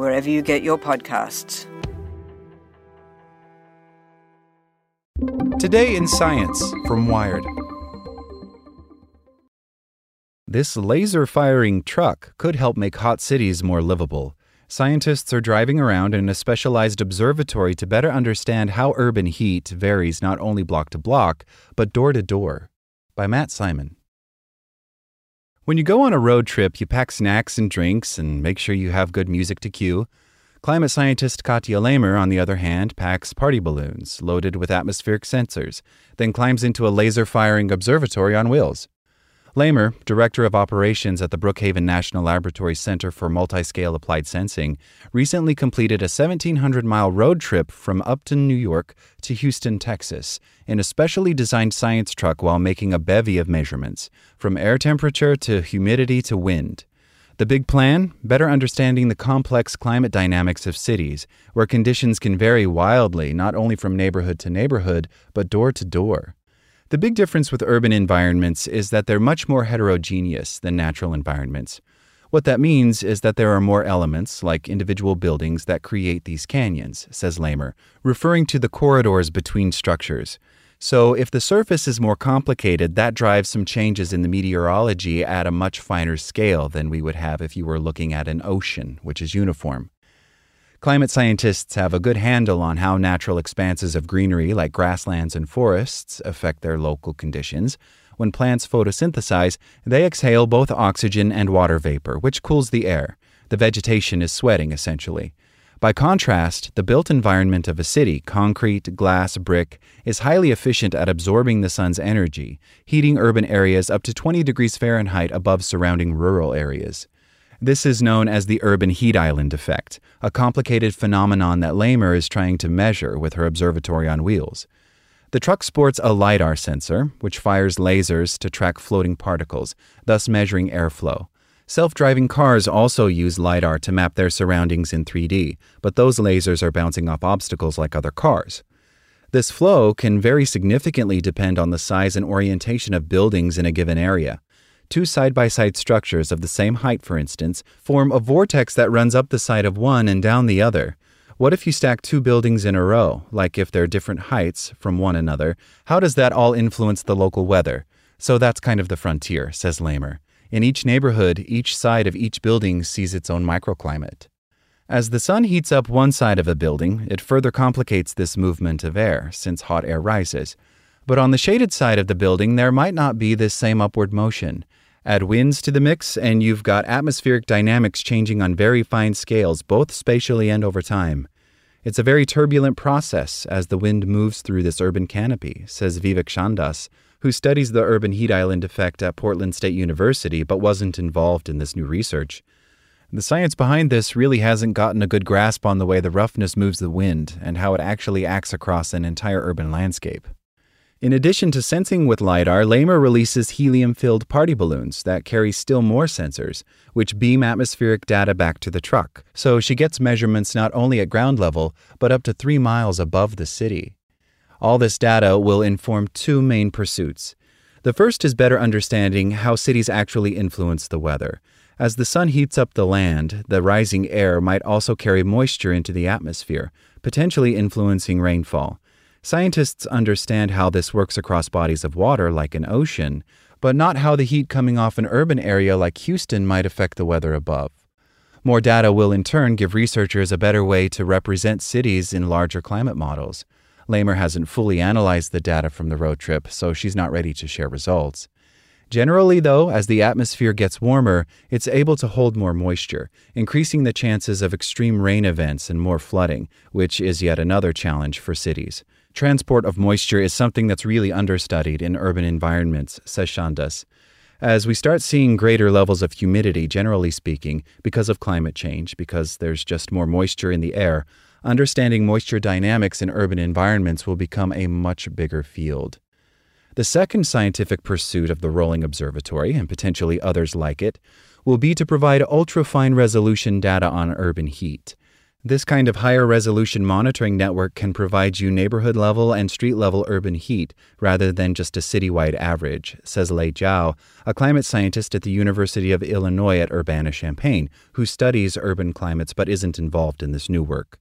wherever you get your podcasts. Today in Science from Wired. This laser firing truck could help make hot cities more livable. Scientists are driving around in a specialized observatory to better understand how urban heat varies not only block to block, but door to door. By Matt Simon. When you go on a road trip, you pack snacks and drinks and make sure you have good music to cue. Climate scientist Katia Lamer, on the other hand, packs party balloons loaded with atmospheric sensors, then climbs into a laser firing observatory on wheels. Lamer, director of operations at the Brookhaven National Laboratory Center for Multiscale Applied Sensing, recently completed a 1,700 mile road trip from Upton, New York to Houston, Texas, in a specially designed science truck while making a bevy of measurements, from air temperature to humidity to wind. The big plan? Better understanding the complex climate dynamics of cities, where conditions can vary wildly not only from neighborhood to neighborhood, but door to door. The big difference with urban environments is that they're much more heterogeneous than natural environments. What that means is that there are more elements, like individual buildings, that create these canyons, says Lamer, referring to the corridors between structures. So, if the surface is more complicated, that drives some changes in the meteorology at a much finer scale than we would have if you were looking at an ocean, which is uniform. Climate scientists have a good handle on how natural expanses of greenery, like grasslands and forests, affect their local conditions. When plants photosynthesize, they exhale both oxygen and water vapor, which cools the air. The vegetation is sweating, essentially. By contrast, the built environment of a city, concrete, glass, brick, is highly efficient at absorbing the sun's energy, heating urban areas up to 20 degrees Fahrenheit above surrounding rural areas. This is known as the urban heat island effect, a complicated phenomenon that Lamer is trying to measure with her observatory on wheels. The truck sports a LIDAR sensor, which fires lasers to track floating particles, thus measuring airflow. Self driving cars also use LiDAR to map their surroundings in 3D, but those lasers are bouncing off obstacles like other cars. This flow can very significantly depend on the size and orientation of buildings in a given area. Two side by side structures of the same height, for instance, form a vortex that runs up the side of one and down the other. What if you stack two buildings in a row, like if they're different heights from one another? How does that all influence the local weather? So that's kind of the frontier, says Lamer. In each neighborhood, each side of each building sees its own microclimate. As the sun heats up one side of a building, it further complicates this movement of air, since hot air rises. But on the shaded side of the building, there might not be this same upward motion. Add winds to the mix, and you've got atmospheric dynamics changing on very fine scales, both spatially and over time. It's a very turbulent process as the wind moves through this urban canopy, says Vivek Shandas, who studies the urban heat island effect at Portland State University but wasn't involved in this new research. The science behind this really hasn't gotten a good grasp on the way the roughness moves the wind and how it actually acts across an entire urban landscape. In addition to sensing with LiDAR, Lamer releases helium filled party balloons that carry still more sensors, which beam atmospheric data back to the truck. So she gets measurements not only at ground level, but up to three miles above the city. All this data will inform two main pursuits. The first is better understanding how cities actually influence the weather. As the sun heats up the land, the rising air might also carry moisture into the atmosphere, potentially influencing rainfall. Scientists understand how this works across bodies of water like an ocean, but not how the heat coming off an urban area like Houston might affect the weather above. More data will in turn give researchers a better way to represent cities in larger climate models. Lamer hasn't fully analyzed the data from the road trip, so she's not ready to share results. Generally, though, as the atmosphere gets warmer, it's able to hold more moisture, increasing the chances of extreme rain events and more flooding, which is yet another challenge for cities. Transport of moisture is something that's really understudied in urban environments, says Shandas. As we start seeing greater levels of humidity, generally speaking, because of climate change, because there's just more moisture in the air, understanding moisture dynamics in urban environments will become a much bigger field. The second scientific pursuit of the Rolling Observatory, and potentially others like it, will be to provide ultra fine resolution data on urban heat. This kind of higher resolution monitoring network can provide you neighborhood level and street level urban heat rather than just a citywide average, says Lei Zhao, a climate scientist at the University of Illinois at Urbana Champaign, who studies urban climates but isn't involved in this new work.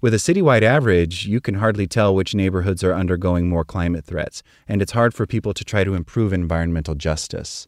With a citywide average, you can hardly tell which neighborhoods are undergoing more climate threats, and it's hard for people to try to improve environmental justice.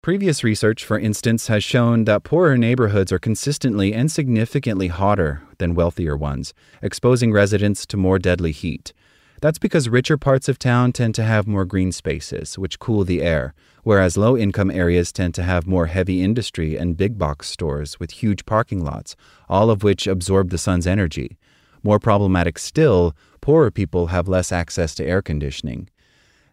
Previous research, for instance, has shown that poorer neighborhoods are consistently and significantly hotter than wealthier ones, exposing residents to more deadly heat. That's because richer parts of town tend to have more green spaces, which cool the air, whereas low income areas tend to have more heavy industry and big box stores with huge parking lots, all of which absorb the sun's energy. More problematic still, poorer people have less access to air conditioning.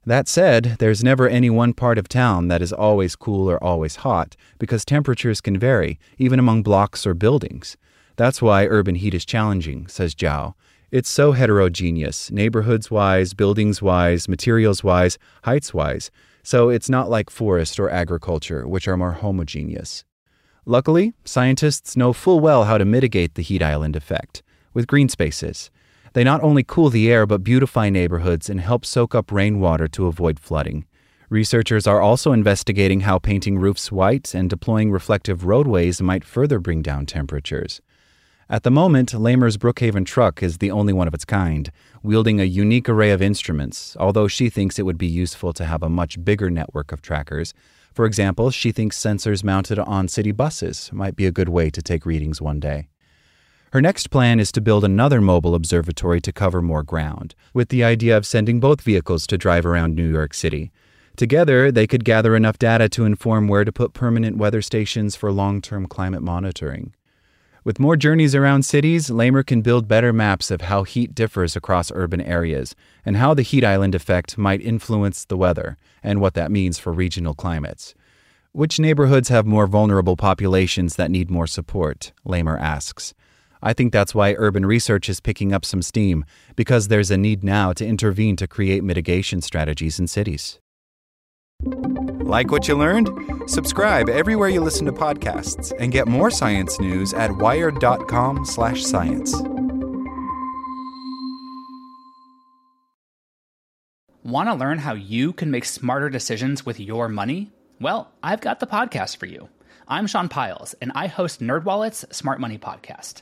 That said, there's never any one part of town that is always cool or always hot, because temperatures can vary, even among blocks or buildings. That's why urban heat is challenging, says Zhao. It's so heterogeneous, neighborhoods wise, buildings wise, materials wise, heights wise, so it's not like forest or agriculture, which are more homogeneous. Luckily, scientists know full well how to mitigate the heat island effect with green spaces. They not only cool the air but beautify neighborhoods and help soak up rainwater to avoid flooding. Researchers are also investigating how painting roofs white and deploying reflective roadways might further bring down temperatures. At the moment, Lamer's Brookhaven truck is the only one of its kind, wielding a unique array of instruments, although she thinks it would be useful to have a much bigger network of trackers. For example, she thinks sensors mounted on city buses might be a good way to take readings one day. Her next plan is to build another mobile observatory to cover more ground, with the idea of sending both vehicles to drive around New York City. Together, they could gather enough data to inform where to put permanent weather stations for long term climate monitoring. With more journeys around cities, Lamer can build better maps of how heat differs across urban areas and how the heat island effect might influence the weather and what that means for regional climates. Which neighborhoods have more vulnerable populations that need more support? Lamer asks. I think that's why urban research is picking up some steam, because there's a need now to intervene to create mitigation strategies in cities. Like what you learned? Subscribe everywhere you listen to podcasts and get more science news at wired.com/science. Want to learn how you can make smarter decisions with your money? Well, I've got the podcast for you. I'm Sean Pyles, and I host NerdWallet's Smart Money Podcast.